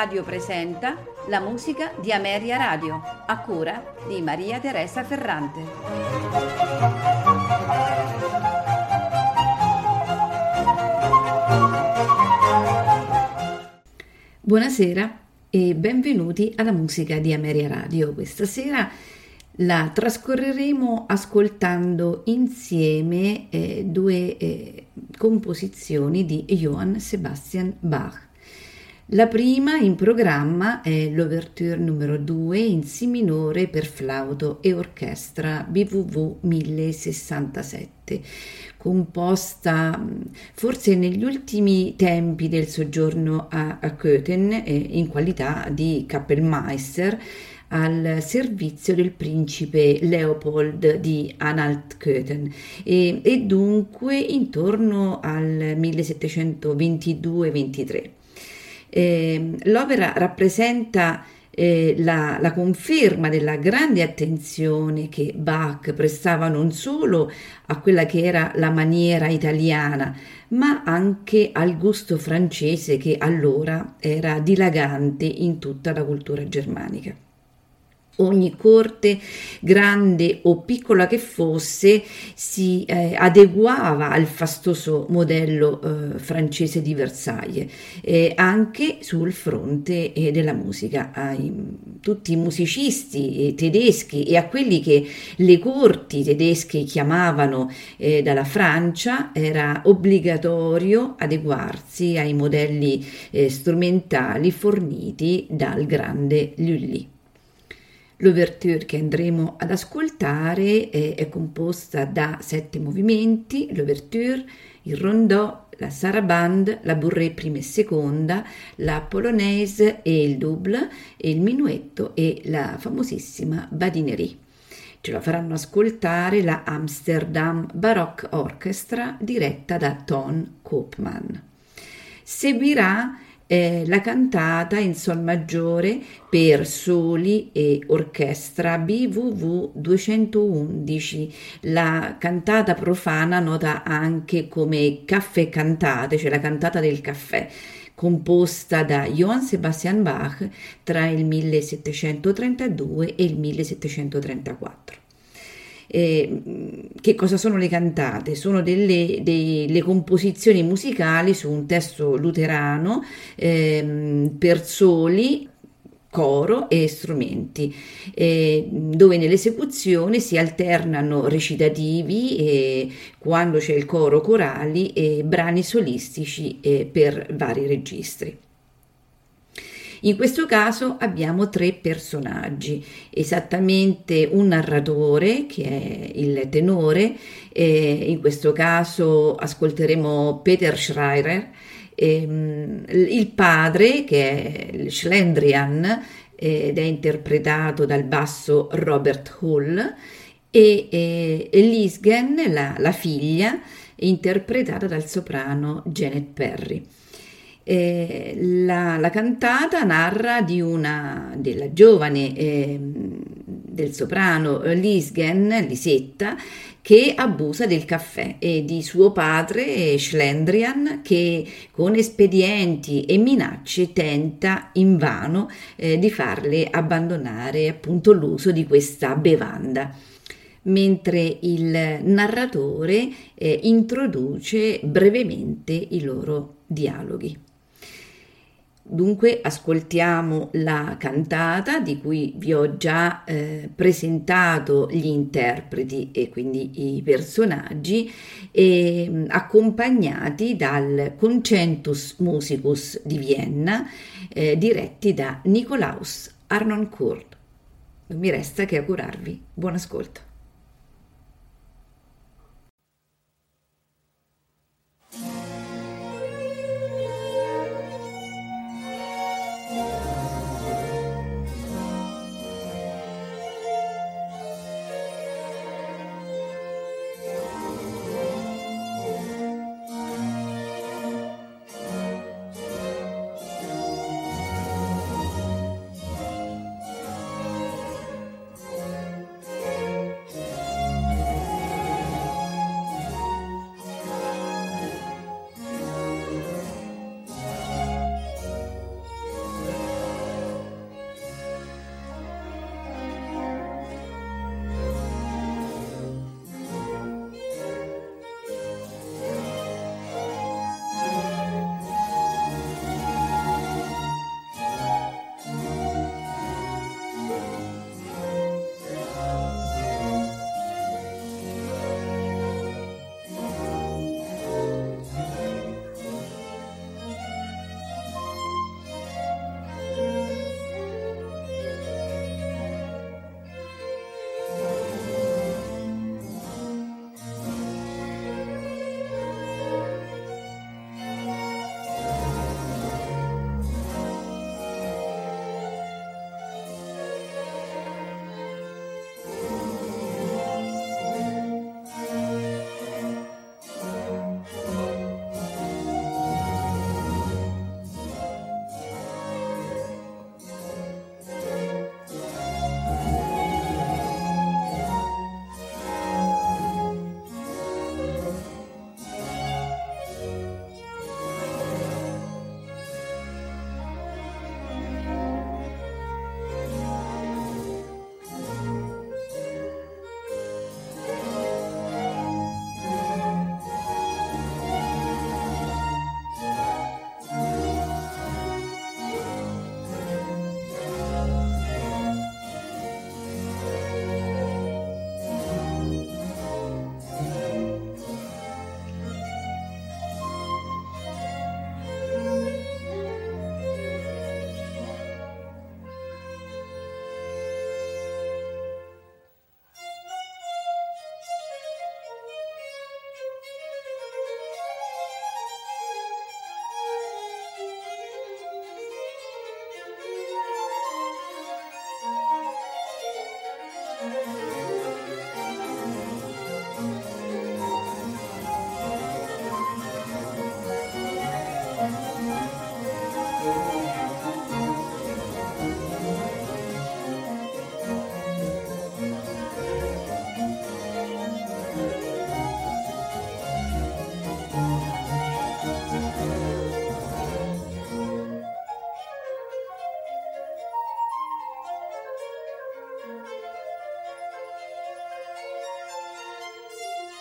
Radio presenta la musica di Ameria Radio, a cura di Maria Teresa Ferrante. Buonasera e benvenuti alla musica di Ameria Radio. Questa sera la trascorreremo ascoltando insieme eh, due eh, composizioni di Johann Sebastian Bach. La prima in programma è l'Ouverture numero 2 in Si minore per flauto e orchestra BWV 1067, composta forse negli ultimi tempi del soggiorno a, a Köthen eh, in qualità di Kapellmeister al servizio del principe Leopold di Anhalt-Köthen e, e dunque intorno al 1722-23. Eh, l'opera rappresenta eh, la, la, conferma della grande attenzione che Bach prestava non solo a quella che era la maniera italiana, ma anche al gusto francese che allora era dilagante in tutta la cultura germanica ogni corte, grande o piccola che fosse, si eh, adeguava al fastoso modello eh, francese di Versailles, eh, anche sul fronte eh, della musica. Ai, tutti i musicisti eh, tedeschi e a quelli che le corti tedesche chiamavano eh, dalla Francia era obbligatorio adeguarsi ai modelli strumentali forniti dal grande Lully. L'ouverture che andremo ad ascoltare è, è composta da sette movimenti, l'ouverture, il rondò, la sarabande, la bourrée prima e seconda, la polonaise e il double, e il minuetto e la famosissima badinerie. Ce la faranno ascoltare la Amsterdam Baroque Orchestra diretta da Ton Koopman. Seguirà eh, la cantata in sol maggiore per soli e orchestra BWV 211, la cantata profana nota anche come caffè cantate, cioè la cantata del caffè composta da Johann Sebastian Bach tra il 1732 e il 1734. Eh, che cosa sono le cantate? Sono delle, delle, composizioni musicali su un testo luterano eh, per soli coro e strumenti, eh, dove nell'esecuzione si alternano recitativi e quando c'è il coro corali e brani solistici eh, per vari registri. In questo caso abbiamo tre personaggi, esattamente un narratore che è il tenore, eh, in questo caso ascolteremo Peter Schreier, ehm, il padre che è Schlendrian ed è interpretato dal basso Robert Hull e, e, e Lisgen, la, la figlia, interpretata dal soprano Janet Perry. La, la, cantata narra di una della giovane eh, del soprano Lisgen, Lisetta, che abusa del caffè e di suo padre Schlendrian che con espedienti e minacce tenta invano eh, di farle abbandonare appunto l'uso di questa bevanda mentre il narratore eh, introduce brevemente i loro dialoghi. Dunque ascoltiamo la cantata di cui vi ho già eh, presentato gli interpreti e quindi i personaggi, e, accompagnati dal Concentus Musicus di Vienna, eh, diretti da Nikolaus Arnoncourt. Non mi resta che augurarvi buon ascolto.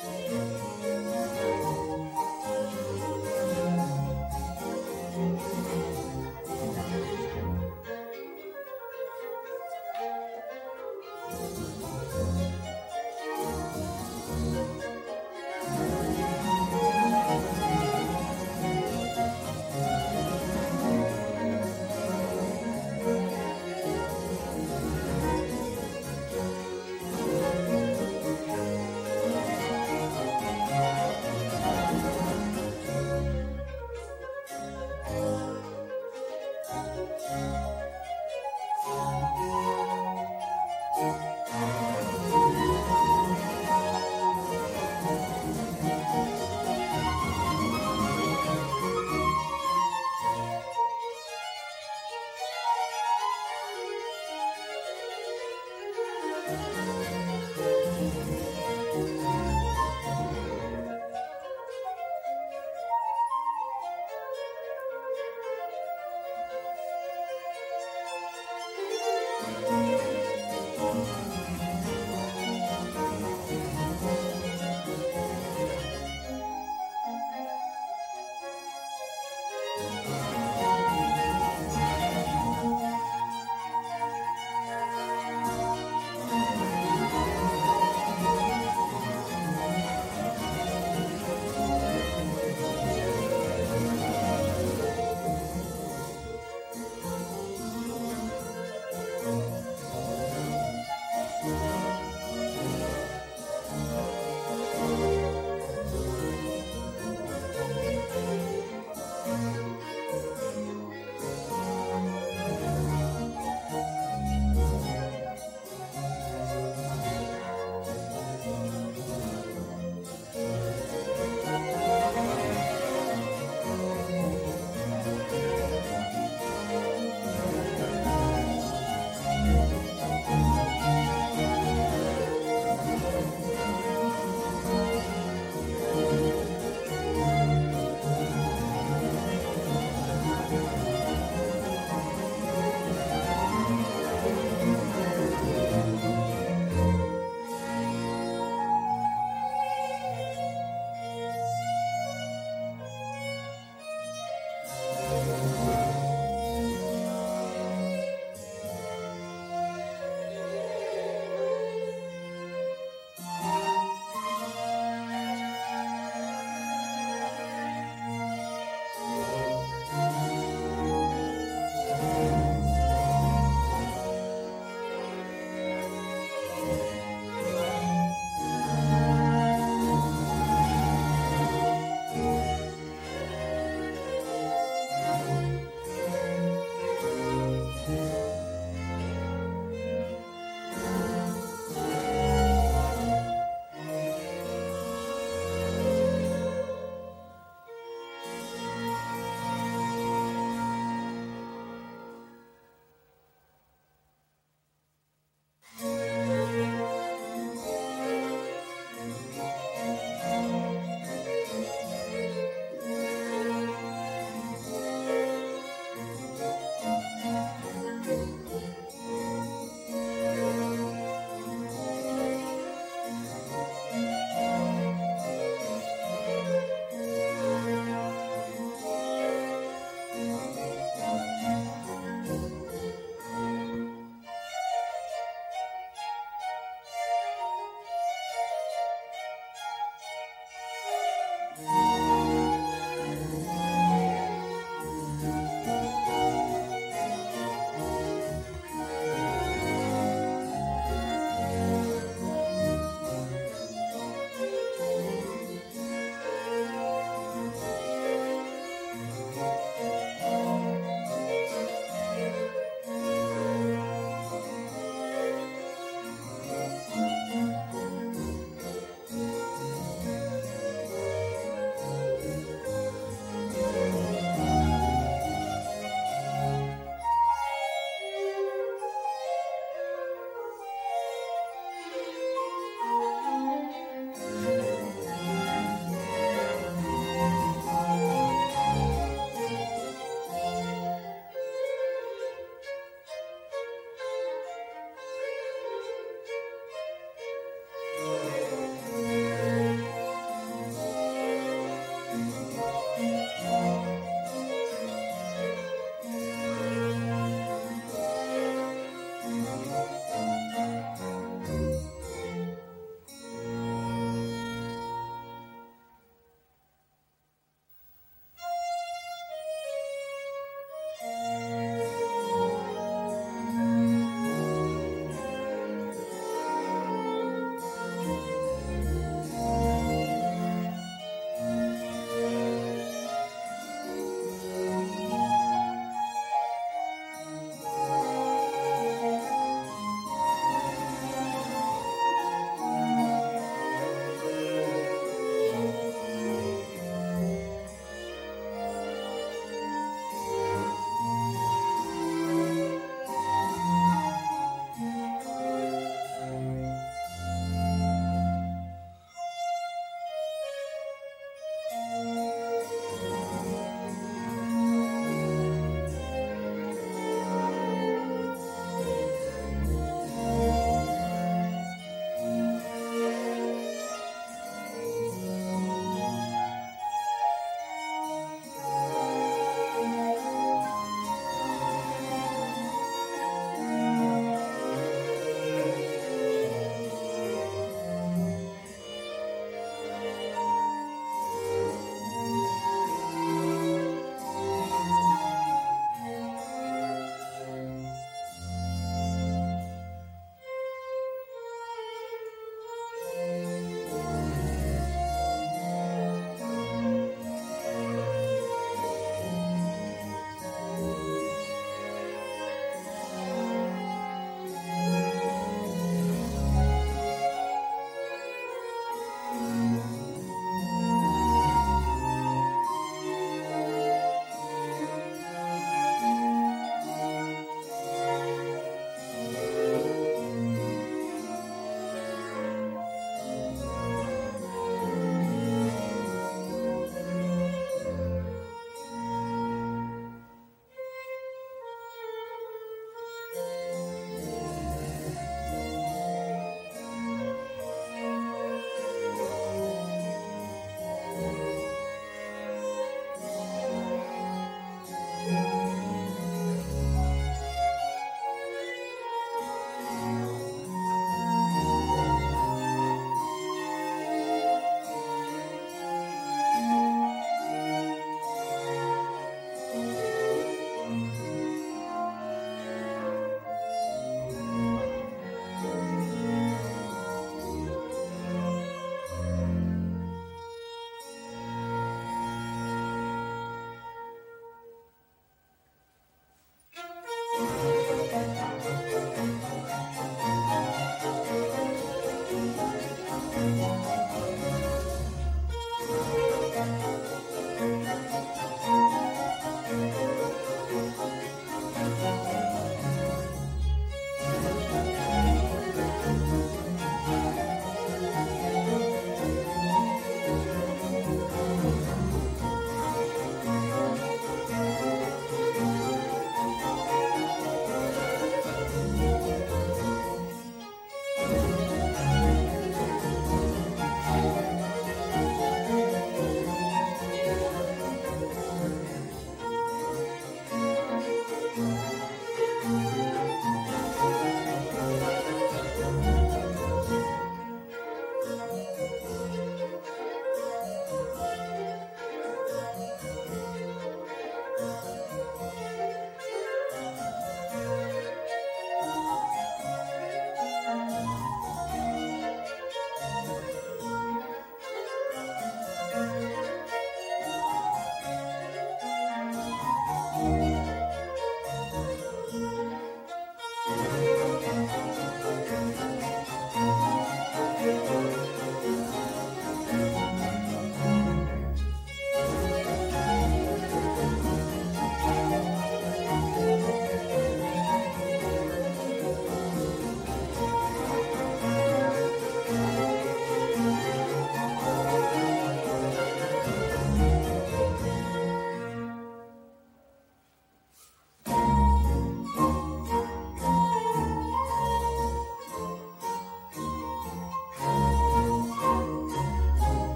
Música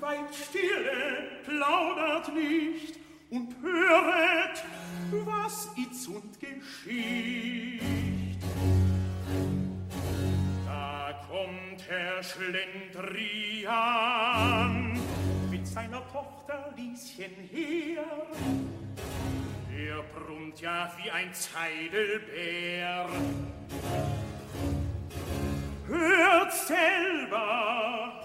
weit stille, plaudert nicht und höret, was itzund geschieht. Da kommt Herr Schlendrian mit seiner Tochter Lieschen her. Er brummt ja wie ein Zeidelbär. Hört selber!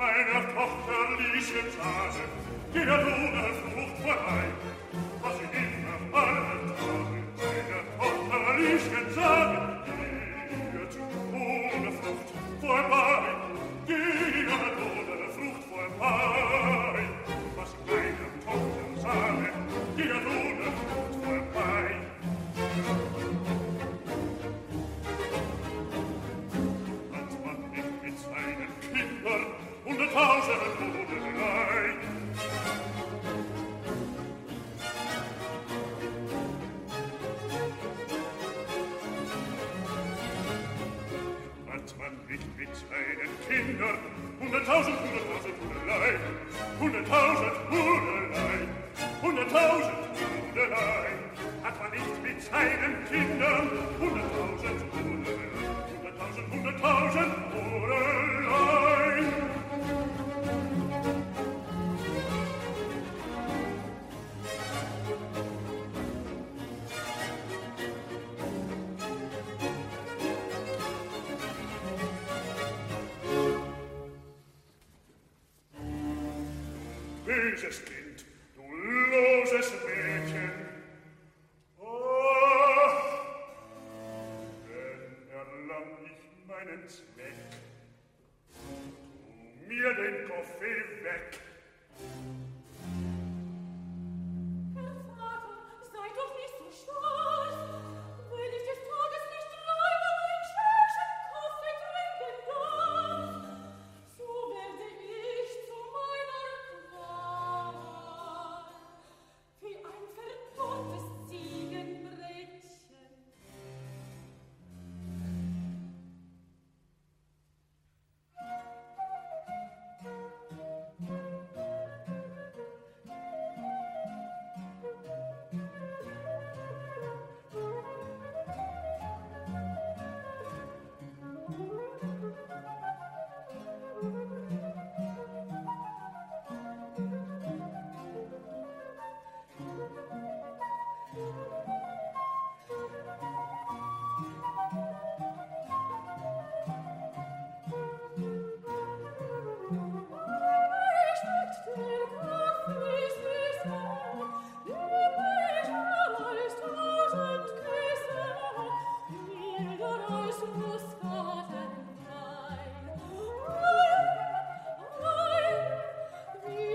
meiner Tochter lieschen Tage, die der Luna Frucht vorbei, was ich immer allen Tage, meiner Tochter lieschen Schade, die wird ohne Frucht vorbei. hunderttausend, hunderttausend Hundelei, hunderttausend hunderttausend hat man nicht mit Kindern hunderttausend Hundelei, hunderttausend, hunderttausend Jesus Christ.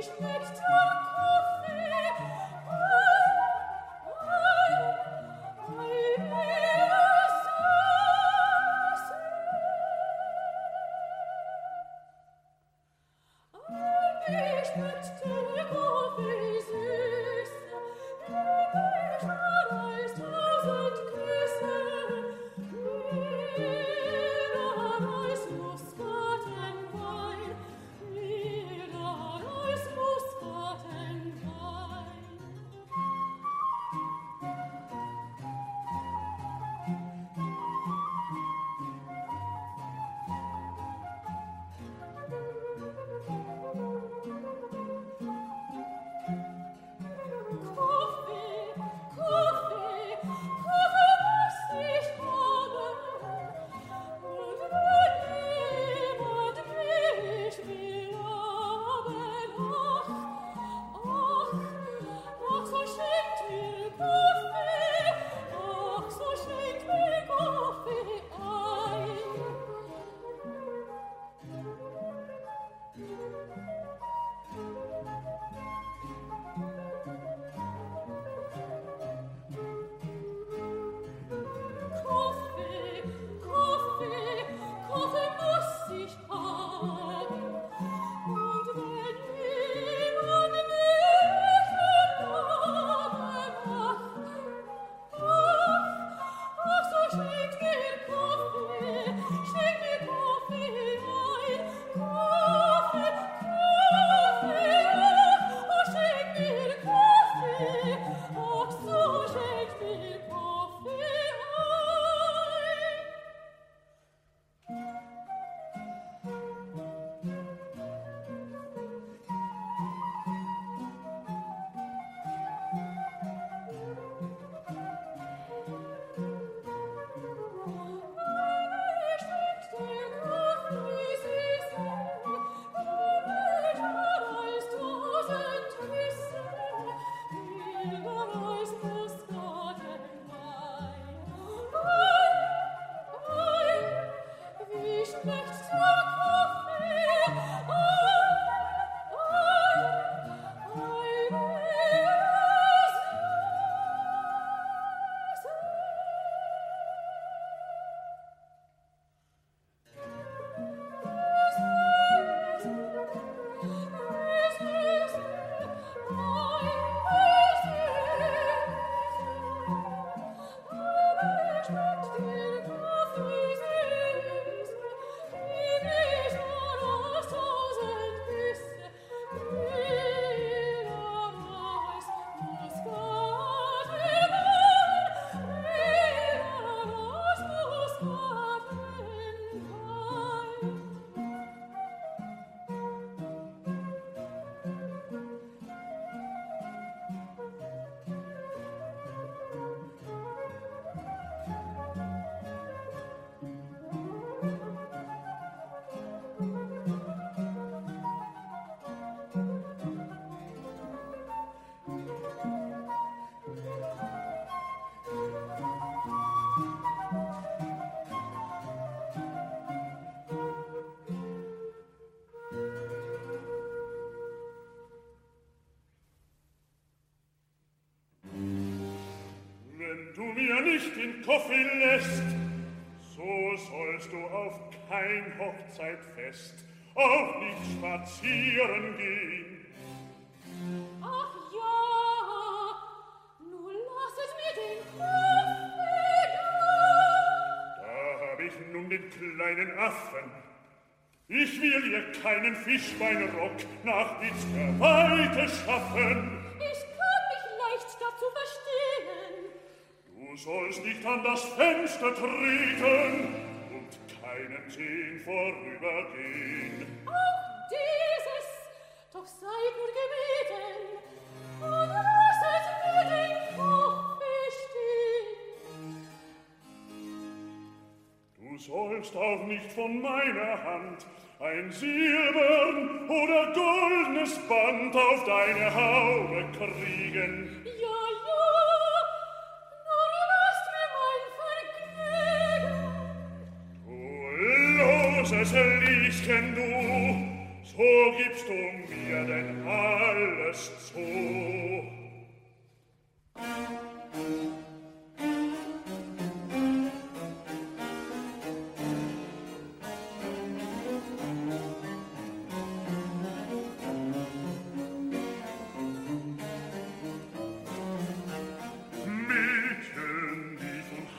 Schmeckt Koffi lässt, so sollst du auf kein Hochzeitfest auch nicht spazieren gehen. Ach ja, nun lasset mir den Koffi da. Da hab ich nun den kleinen Affen. Ich will ihr keinen Fischbeinrock nach Itzker Weite schaffen. nicht an das Fenster treten und keinen sehen vorübergehen. Auch dieses, doch seid nur gebeten, und lasset mir den Kopf bestehen. Du sollst auch nicht von meiner Hand ein silbern oder goldnes Band auf deine Haube kriegen. Mädchen du, so gibst du mir denn alles zu.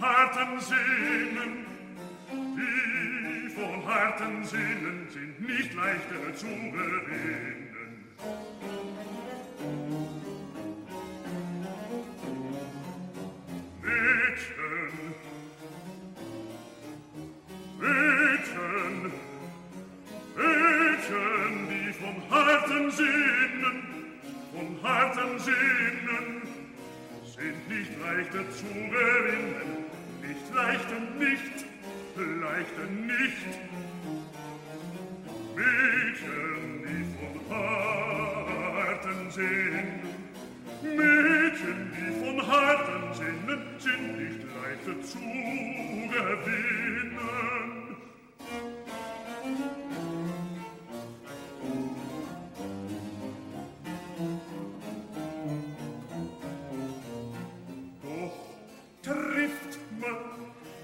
harten Sinnen, die von harten Sinnen sind nicht leichter zu gewinnen. Mädchen, Mädchen, Mädchen, die von harten Sinnen, von harten Sinnen, sind nicht leichter zu gewinnen, nicht leichter nicht, leichter nicht.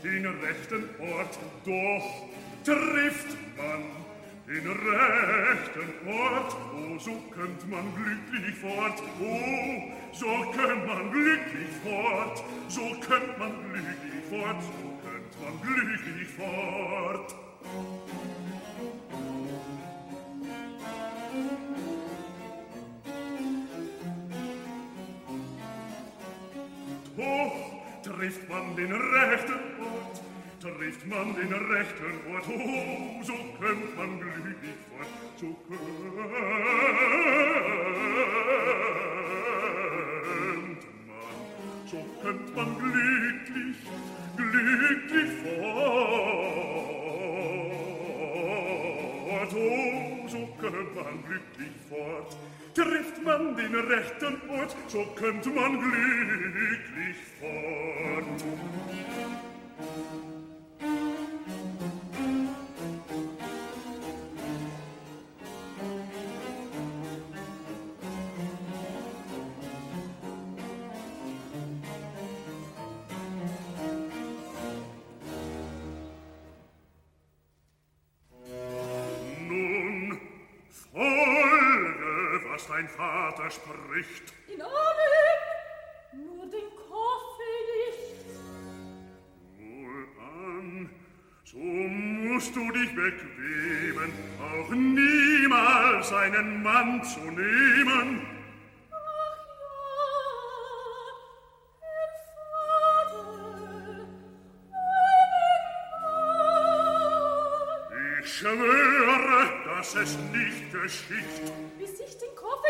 Den rechten Ort, doch trifft man den rechten Ort, oh, so kömmt man glücklich fort, oh, so kömmt man glücklich fort, so kömmt man glücklich fort, so kömmt man glücklich fort. Doch trifft man den rechten trifft man den rechten Ort, oh, so kömmt man glücklich fort, so kömmt man, so kömmt man glücklich, glücklich fort, oh, so kömmt man glücklich fort, trifft man den rechten Ort, so kömmt man glücklich fort. Vater spricht. In Amen, nur den Kaffee nicht. Wohlan, so musst du dich bequemen, auch niemals einen Mann zu nehmen. Ach ja, Herr Vater, einen Ich schwöre, dass es nicht geschieht. Bis ich den Kaffee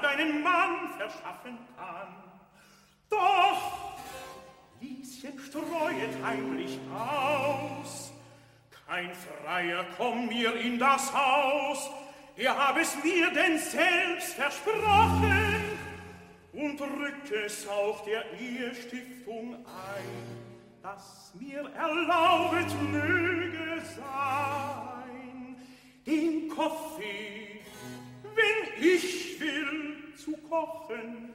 Bald einen Mann verschaffen kann. Doch Lieschen streuet heimlich aus. Kein Freier komm mir in das Haus, er hab es mir denn selbst versprochen und rückt es auch der Ehestiftung ein, dass mir erlaubet möge sein, den Kaffee, wenn ich will, zu kochen.